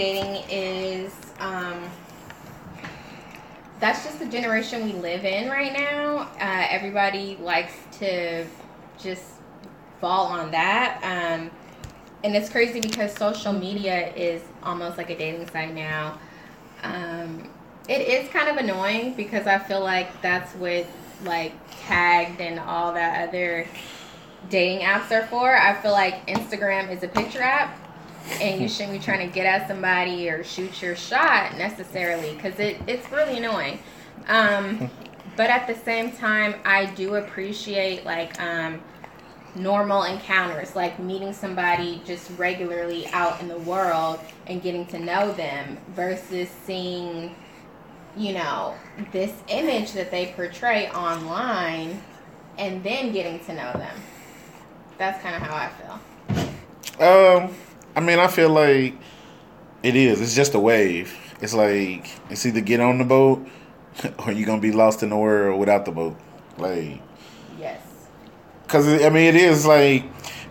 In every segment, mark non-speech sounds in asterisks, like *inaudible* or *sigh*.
dating is um, that's just the generation we live in right now. Uh, everybody likes to just fall on that. Um, and it's crazy because social media is almost like a dating site now. Um, it is kind of annoying because I feel like that's what like tagged and all that other dating apps are for. I feel like Instagram is a picture app and you shouldn't be trying to get at somebody or shoot your shot necessarily because it, it's really annoying. Um, but at the same time, I do appreciate like um, normal encounters, like meeting somebody just regularly out in the world and getting to know them versus seeing, you know, this image that they portray online and then getting to know them. That's kind of how I feel. Um, I mean, I feel like it is. It's just a wave. It's like it's either get on the boat *laughs* or you're gonna be lost in the world without the boat. Like, Yes. because I mean, it is like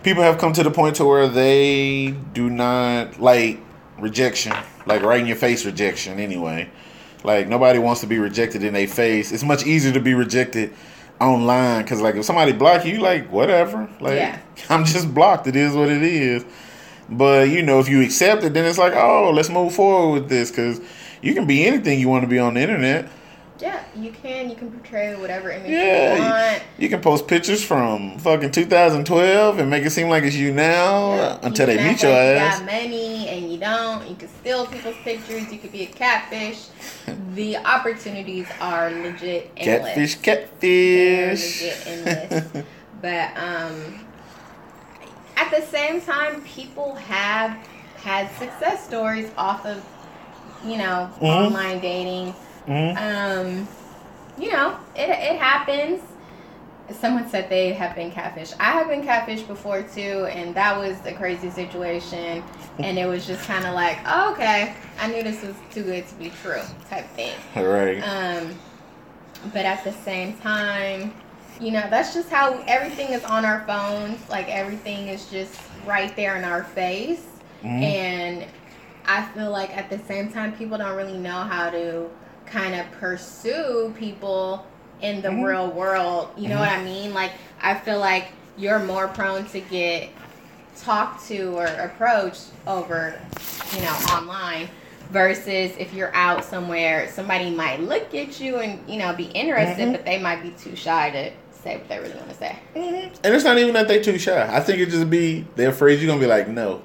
people have come to the point to where they do not like rejection, like right in your face rejection. Anyway, like nobody wants to be rejected in their face. It's much easier to be rejected online because like if somebody block you, like whatever. Like Yeah. *laughs* I'm just blocked. It is what it is. But you know, if you accept it, then it's like, oh, let's move forward with this because you can be anything you want to be on the internet. Yeah, you can. You can portray whatever image Yeah, you you, want. you can post pictures from fucking 2012 and make it seem like it's you now Yeah, until you they meet your like ass. You got money and you don't. You can steal people's pictures. You could be a catfish. *laughs* the opportunities are legit endless. Catfish, They're catfish. legit endless. *laughs* but um, at the same time, people have had success stories off of you know Mhm. online dating. Mhm. Um, you know, it it happens. Someone said they have been catfish. I have been catfish before too, and that was a crazy situation. *laughs* And it was just kind of like, oh, okay, I knew this was too good to be true, type thing. All right. Um, but at the same time, you know, that's just how everything is on our phones. Like everything is just right there in our face. Mhm. And I feel like at the same time, people don't really know how to kind of pursue people in the Mhm. real world. You know Mhm. what I mean? Like, I feel like you're more prone to get talked to or approached over, you know, online versus if you're out somewhere, somebody might look at you and, you know, be interested, Mhm. but they might be too shy to say what they really want to say. And it's not even that they too shy. I think it just be they're afraid you're gonna be like no.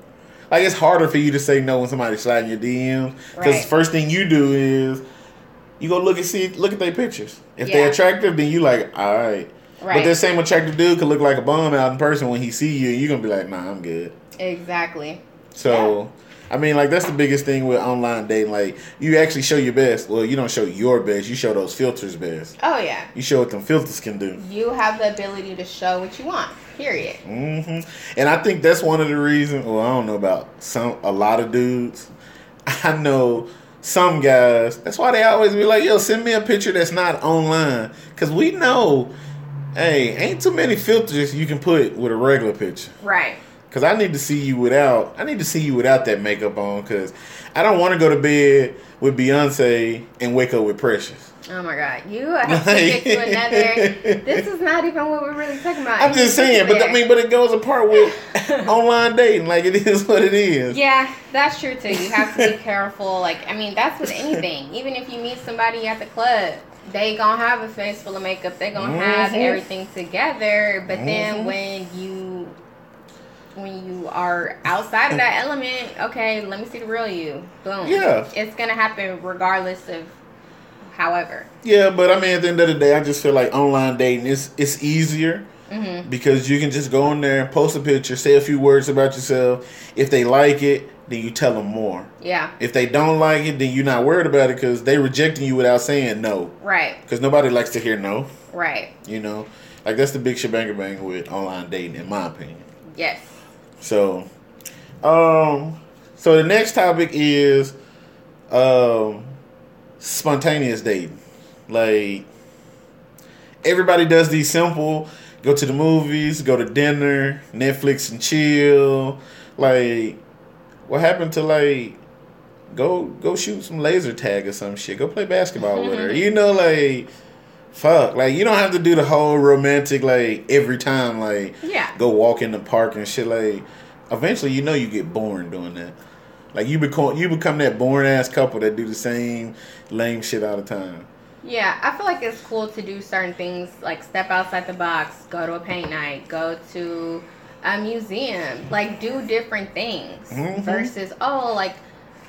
Like it's harder for you to say no when somebody's sliding your DMs because Right. first thing you do is you go look and see look at their pictures. If they're attractive, then you like all right. Right. But that same attractive dude could look like a bum out in person when he see you. You're gonna be like, nah, I'm good. Exactly. So, I mean, like that's the biggest thing with online dating. Like, you actually show your best. Well, you don't show your best. You show those filters best. Oh, yeah. You show what them filters can do. You have the ability to show what you want, period. hmm And I think that's one of the reasons. Well, I don't know about some a lot of dudes. *laughs* I know some guys. That's why they always be like, "Yo, send me a picture that's not online," because we know, hey, ain't too many filters you can put with a regular picture. Right. Cause I need to see you without. I need to see you without that makeup on. Cause I don't want to go to bed with Beyonce and wake up with Precious. Oh my God. You have to get to another. *laughs* This is not even what we're really talking about. I'm just saying, but I mean, but it goes apart with *laughs* online dating. Like it is what it is. Yeah, that's true too. You have to be careful. Like, I mean, that's with anything. Even if you meet somebody at the club, they gonna have a face full of makeup. They gonna have Mhm. everything together. But Mhm. then when you when you are outside of that element, okay, let me see the real you. Boom. Yeah. It's gonna happen regardless of however. Yeah, but I mean, at the end of the day, I just feel like online dating is it's easier Mm-hmm. because you can just go in there, post a picture, say a few words about yourself. If they like it, then you tell them more. Yeah. If they don't like it, then you're not worried about it because they rejecting you without saying no. Right. Because nobody likes to hear no. Right. You know, like that's the big shebang bang with online dating, in my opinion. Yes. So, um, so the next topic is um spontaneous dating. Like everybody does these simple go to the movies, go to dinner, Netflix and chill. Like what happened to like go go shoot some laser tag or some shit. Go play basketball with her. You know, like fuck, like you don't have to do the whole romantic like every time. Like Yeah. go walk in the park and shit. Like eventually, you know, you get bored doing that. Like you become you become that boring ass couple that do the same lame shit all the time. Yeah, I feel like it's cool to do certain things like step outside the box, go to a paint night, go to a museum, like do different things Mhm. versus oh like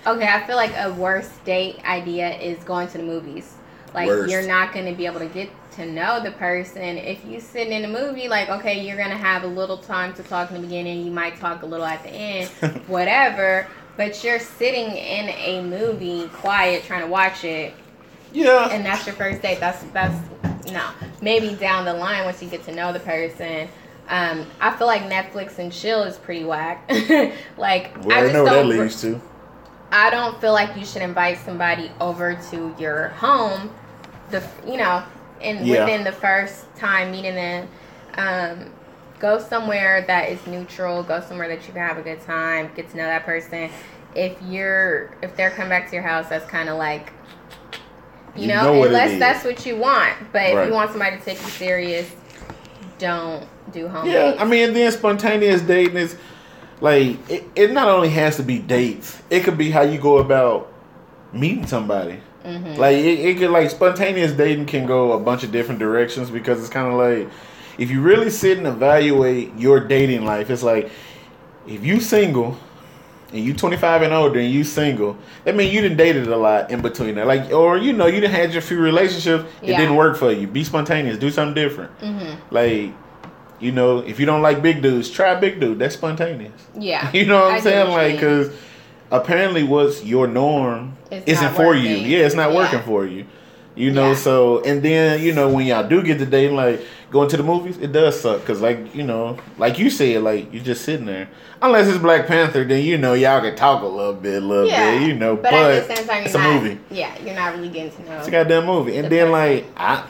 okay, I feel like a worst date idea is going to the movies. Like Worst. you're not going to be able to get to know the person if you sit in a movie like okay, you're going to have a little time to talk in the beginning, you might talk a little at the end, *laughs* whatever, but you're sitting in a movie quiet trying to watch it Yeah, and that's your first date. That's that's no. Maybe down the line once you get to know the person. Um, I feel like Netflix and chill is pretty whack. *laughs* like we I just know what that don't. leads to. I don't feel like you should invite somebody over to your home. The you know, and Yeah. within the first time meeting them, um, go somewhere that is neutral. Go somewhere that you can have a good time. Get to know that person. If you're if they're coming back to your house, that's kind of like you, You know, know unless that's what you want. But if you want somebody to take you serious, don't do home Yeah, dates. I mean, then spontaneous dating is like it, it. Not only has to be dates; it could be how you go about meeting somebody. Mhm. Like it, it could like spontaneous dating can go a bunch of different directions because it's kind of like if you really sit and evaluate your dating life, it's like if you single and you 25 and older and you single, that means you didn't dated a lot in between that. Like or you know you didn't had your few relationships, it Yeah. didn't work for you. Be spontaneous, do something different. Mhm. Like you know, if you don't like big dudes, try big dude. That's spontaneous. Yeah. *laughs* You know what I I'm get saying? Like, because apparently what's your norm It's isn't not for you. Yeah, it's not Yeah. working for you. You know, Yeah. so and then you know when y'all do get to dating, like going to the movies, it does suck because like you know, like you said, like you're just sitting there. Unless it's Black Panther, then you know y'all can talk a little bit, a little Yeah. bit, you know. But, But, at the same time, it's a movie. Yeah, you're not really getting to know. It's a goddamn movie. And The then person. like I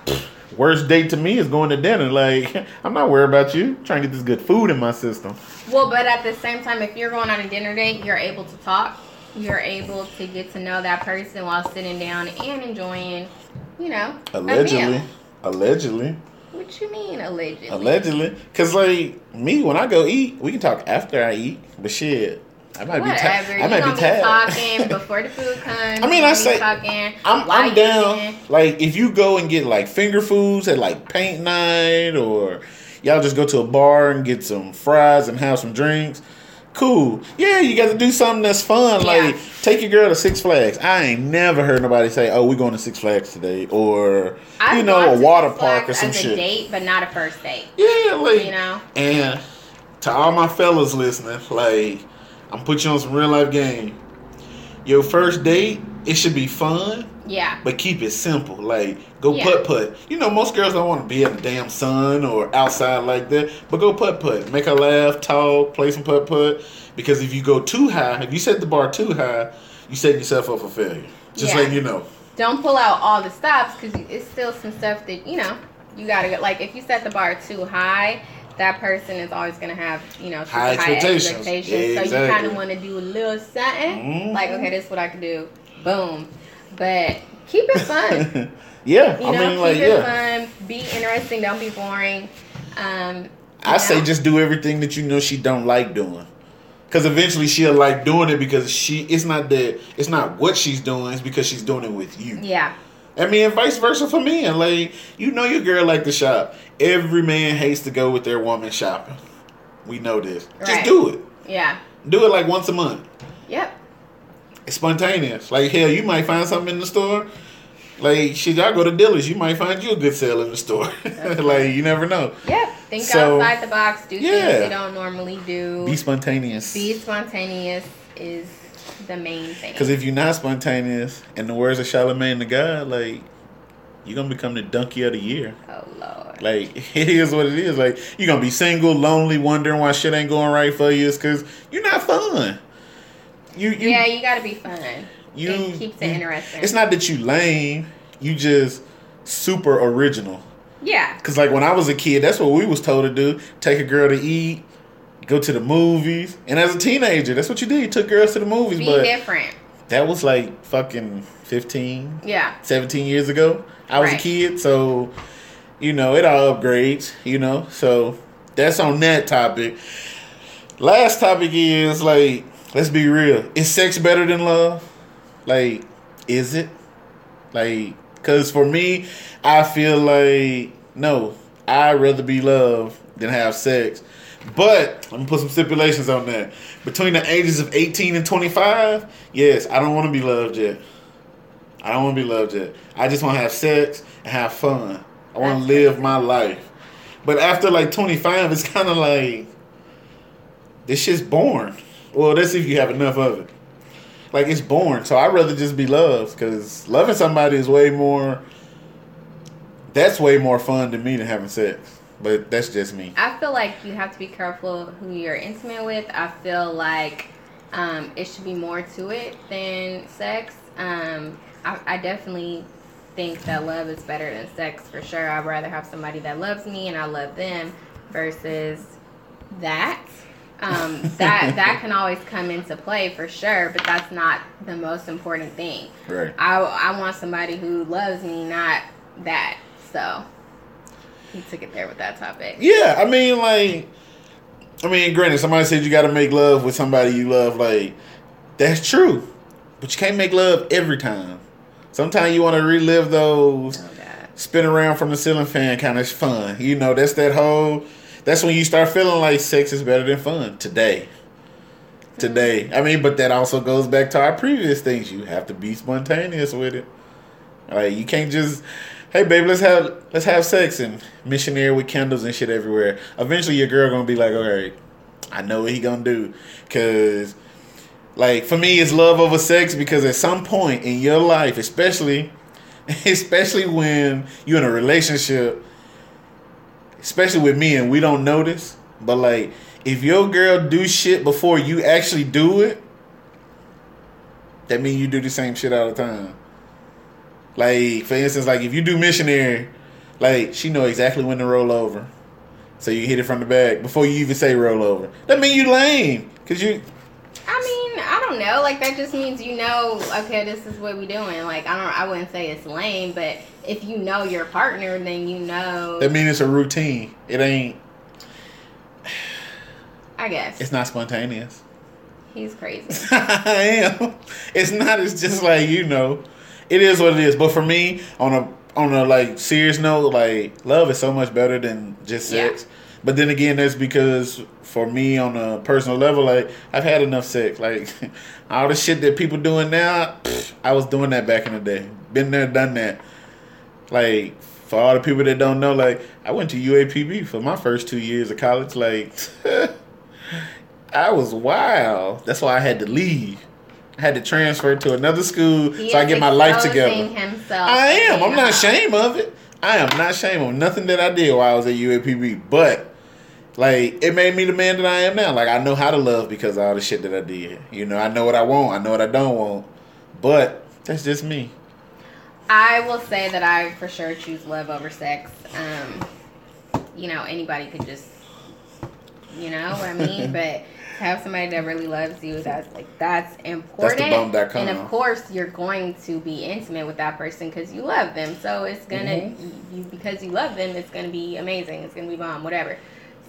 worst date to me is going to dinner. Like *laughs* I'm not worried about you. I'm trying to get this good food in my system. Well, but at the same time, if you're going on a dinner date, you're able to talk. You're able to get to know that person while sitting down and enjoying, you know, Allegedly. Allegedly. What you mean allegedly? Allegedly. Cause like me, when I go eat, we can talk after I eat. But shit, I might be Whatever. tired. I might be be, tired. talking before the food comes. *laughs* I mean, I say talking. I'm, I'm down. eating. Like if you go and get like finger foods at like paint night, or y'all just go to a bar and get some fries and have some drinks. Cool. Yeah, you got to do something that's fun. Yeah. Like take your girl to Six Flags. I ain't never heard nobody say, "Oh, we going to Six Flags today," or I've you know, a water Six park or some as shit. a date, but not a first date. Yeah, like You know. And to all my fellas listening, like I'm put you on some real life game. Your first date, it should be fun, Yeah. but keep it simple. Like go Yeah. putt putt. You know, most girls don't want to be in the damn sun or outside like that. But go putt putt. Make her laugh, talk, play some putt putt. Because if you go too high, if you set the bar too high, you set yourself up for failure. Just Yeah. letting you know. Don't pull out all the stops because it's still some stuff that you know you gotta go. Like if you set the bar too high, that person is always gonna have you know High high, expectations. expectations. Yeah, so you kind of want to do a little something. Mhm. Like okay, this is what I can do. Boom. But keep it fun. *laughs* yeah, You I know, mean, like, keep it yeah. fun. Be interesting. Don't be boring. Um, I say just do everything that you know she don't like doing. Cause eventually she'll like doing it because she it's not that it's not what she's doing, it's because she's doing it with you. yeah, I mean and vice versa for men. Like you know your girl like to shop. Every man hates to go with their woman shopping. We know this. Just do it. yeah, Do it like once a month. yep. It's spontaneous. Like hell, you might find something in the store. Like shit, y'all go to Dillard's, you might find you a good sale in the store. *laughs* like you never know. Yep. Think So, outside the box. Do yeah. things you don't normally do. Be spontaneous. Be spontaneous is the main thing. Because if you're not spontaneous, in the words of Charlemagne the God, like you're gonna become the donkey of the year. oh lord. Like *laughs* it is what it is. Like you're gonna be single, lonely, wondering why shit ain't going right for you. It's because you're not fun. You, you, yeah, you gotta be fun. you. it keeps it you- interesting. It's not that you lame. You just super original. Yeah. Cause like when I was a kid, that's what we was told to do: take a girl to eat, go to the movies. And as a teenager, that's what you did. You took girls to the movies. Be but different. that was like fucking 15, Yeah. 17 years ago. I was a kid, so you know it all upgrades. You know, so that's on that topic. Last topic is like, let's be real. Is sex better than love? Like, is it? Like, cause for me, I feel like no. I'd rather be loved than have sex. But I'm gonna put some stipulations on that. Between the ages of 18 and 25, yes, I don't want to be loved yet. I don't want to be loved yet. I just want to have sex and have fun. I want to live my life. But after like 25, it's kind of like this shit's born. Well, that's if you have enough of it. Like it's born. So I'd rather just be loved because loving somebody is way more. That's way more fun to me than having sex. But that's just me. I feel like you have to be careful who you're intimate with. I feel like um, it should be more to it than sex. Um, I, I definitely think that love is better than sex for sure. I'd rather have somebody that loves me and I love them versus that. Um, that *laughs* that can always come into play for sure, but that's not the most important thing. Right. I I want somebody who loves me, not that. So he took it there with that topic. Yeah, I mean, like, I mean, granted, somebody said you got to make love with somebody you love. Like, that's true, but you can't make love every time. Sometimes you want to relive those Oh spin around from the ceiling fan kind of fun. You know, that's that whole. That's when you start feeling like sex is better than fun today. Today, I mean, but that also goes back to our previous things. You have to be spontaneous with it. Like you can't just, hey babe, let's have let's have sex and missionary with candles and shit everywhere. Eventually, your girl gonna be like, all right, I know what he gonna do, cause like for me, it's love over sex because at some point in your life, especially, *laughs* especially when you're in a relationship, especially with me and we don't notice, but like if your girl do shit before you actually do it, that means you do the same shit all the time. Like for instance, like if you do missionary, like she know exactly when to roll over, so you hit it from the back before you even say roll over. That mean you lame, cause you I mean, I don't know. Like that just means you know. Okay, this is what we doing. Like I don't. I wouldn't say it's lame, but if you know your partner, then you know. that mean it's a routine. It ain't. I guess It's not spontaneous. he's crazy. *laughs* I am. It's not. It's just like you know. It is what it is. But for me, on a on a like serious note, like love is so much better than just Yeah. sex. But then again, that's because for me on a personal level, like I've had enough sex. Like *laughs* all the shit that people doing now, pff, I was doing that back in the day. Been there, done that. Like for all the people that don't know, like I went to UAPB for my first two years of college. Like *laughs* I was wild. That's why I had to leave. Had to transfer to another school He so I get my life together. Himself I am. I'm not ashamed of it. I am not ashamed of nothing that I did while I was at UAPB. But like it made me the man that I am now. Like I know how to love because of all the shit that I did. You know, I know what I want. I know what I don't want. But that's just me. I will say that I for sure choose love over sex. Um, you know, anybody could just, you know what I mean, *laughs* but to have somebody that really loves you, that's like that's important. bum.com. And of course, you're going to be intimate with that person because you love them. So it's gonna, Mm-hmm. you because you love them, it's gonna be amazing. It's gonna be bomb, whatever.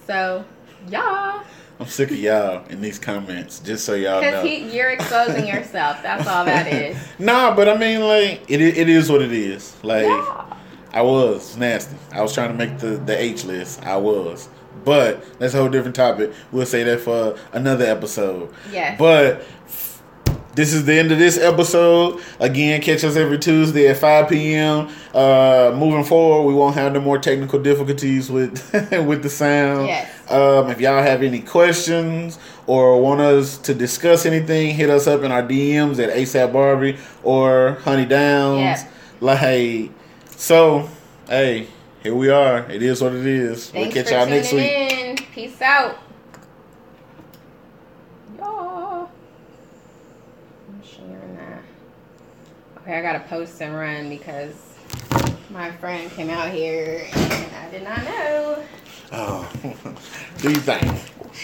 So, y'all. I'm sick of y'all in these comments. Just so y'all because know. you're exposing *laughs* yourself. That's all that is. Nah, but I mean, like it. It is what it is. Like Yeah. I was nasty. I was trying to make the the H list. I was, but that's a whole different topic. We'll say that for another episode. Yes. But this is the end of this episode. Again, catch us every Tuesday at 5 p.m. Uh, moving forward, we won't have no more technical difficulties with *laughs* with the sound. Yes. Um, if y'all have any questions or want us to discuss anything, hit us up in our DMs at ASAP Barbie or Honey Downs. Yeah. Like, so, hey, here we are. It is what it is. Thanks we'll catch for y'all next week. in. Peace out. Yeah. I'm sharing that. Okay, I gotta post and run because my friend came out here and I did not know. Oh, *laughs* do you think?